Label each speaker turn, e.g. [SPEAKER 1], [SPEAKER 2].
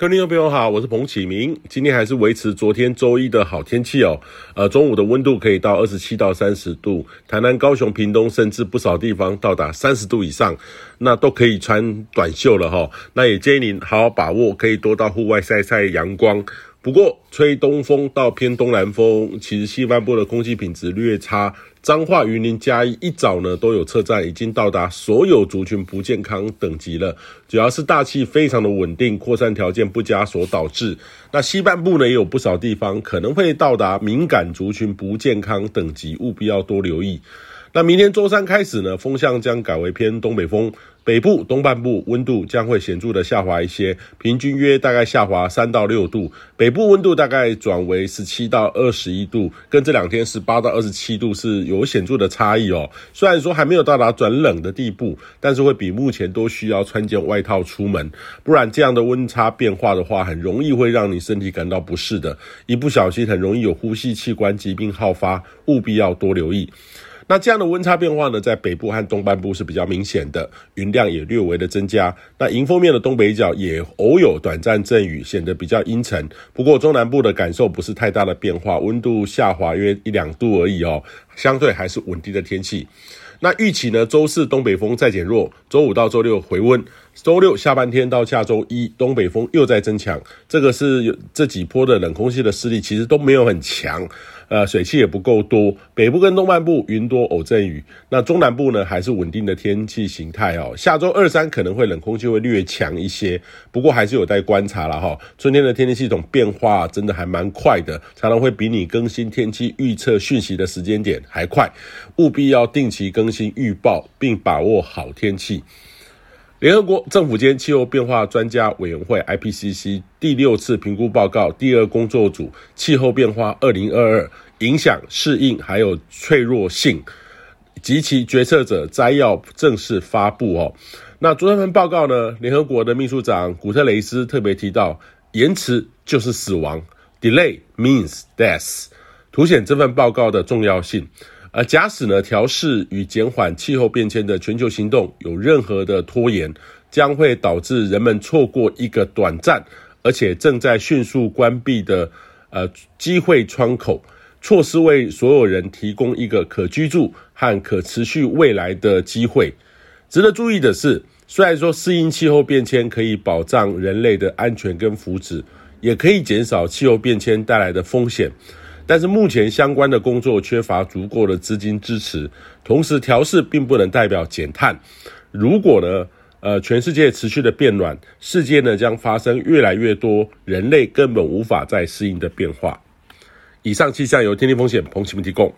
[SPEAKER 1] 各位听众朋友好，我是彭启明。今天还是维持昨天周一的好天气哦。呃，中午的温度可以到二十七到三十度，台南、高雄、屏东甚至不少地方到达三十度以上，那都可以穿短袖了哈。那也建议您好好把握，可以多到户外晒晒阳光。不过，吹东风到偏东南风，其实西半部的空气品质略差。彰化、云林、嘉义一早呢都有测站已经到达所有族群不健康等级了，主要是大气非常的稳定，扩散条件不佳所导致。那西半部呢也有不少地方可能会到达敏感族群不健康等级，务必要多留意。那明天周三开始呢，风向将改为偏东北风，北部东半部温度将会显著的下滑一些，平均约大概下滑三到六度，北部温度大概转为十七到二十一度，跟这两天十八到二十七度是有显著的差异哦。虽然说还没有到达转冷的地步，但是会比目前都需要穿件外套出门，不然这样的温差变化的话，很容易会让你身体感到不适的，一不小心很容易有呼吸器官疾病好发，务必要多留意。那这样的温差变化呢，在北部和东半部是比较明显的，云量也略微的增加。那迎风面的东北角也偶有短暂阵雨，显得比较阴沉。不过中南部的感受不是太大的变化，温度下滑约一两度而已哦，相对还是稳定的天气。那预期呢，周四东北风再减弱，周五到周六回温，周六下半天到下周一东北风又在增强。这个是这几波的冷空气的势力其实都没有很强。呃，水汽也不够多，北部跟东半部云多偶阵雨，那中南部呢还是稳定的天气形态哦。下周二三可能会冷空气会略强一些，不过还是有待观察了哈。春天的天气系统变化真的还蛮快的，常常会比你更新天气预测讯息的时间点还快，务必要定期更新预报，并把握好天气。联合国政府间气候变化专家委员会 （IPCC） 第六次评估报告第二工作组《气候变化二零二二：影响、适应还有脆弱性及其决策者摘要》正式发布。哦，那昨天份报告呢，联合国的秘书长古特雷斯特别提到，延迟就是死亡，Delay means death，凸显这份报告的重要性。而假使呢，调试与减缓气候变迁的全球行动有任何的拖延，将会导致人们错过一个短暂而且正在迅速关闭的呃机会窗口，错失为所有人提供一个可居住和可持续未来的机会。值得注意的是，虽然说适应气候变迁可以保障人类的安全跟福祉，也可以减少气候变迁带来的风险。但是目前相关的工作缺乏足够的资金支持，同时调试并不能代表减碳。如果呢，呃，全世界持续的变暖，世界呢将发生越来越多人类根本无法再适应的变化。以上气象由天地风险彭启明提供。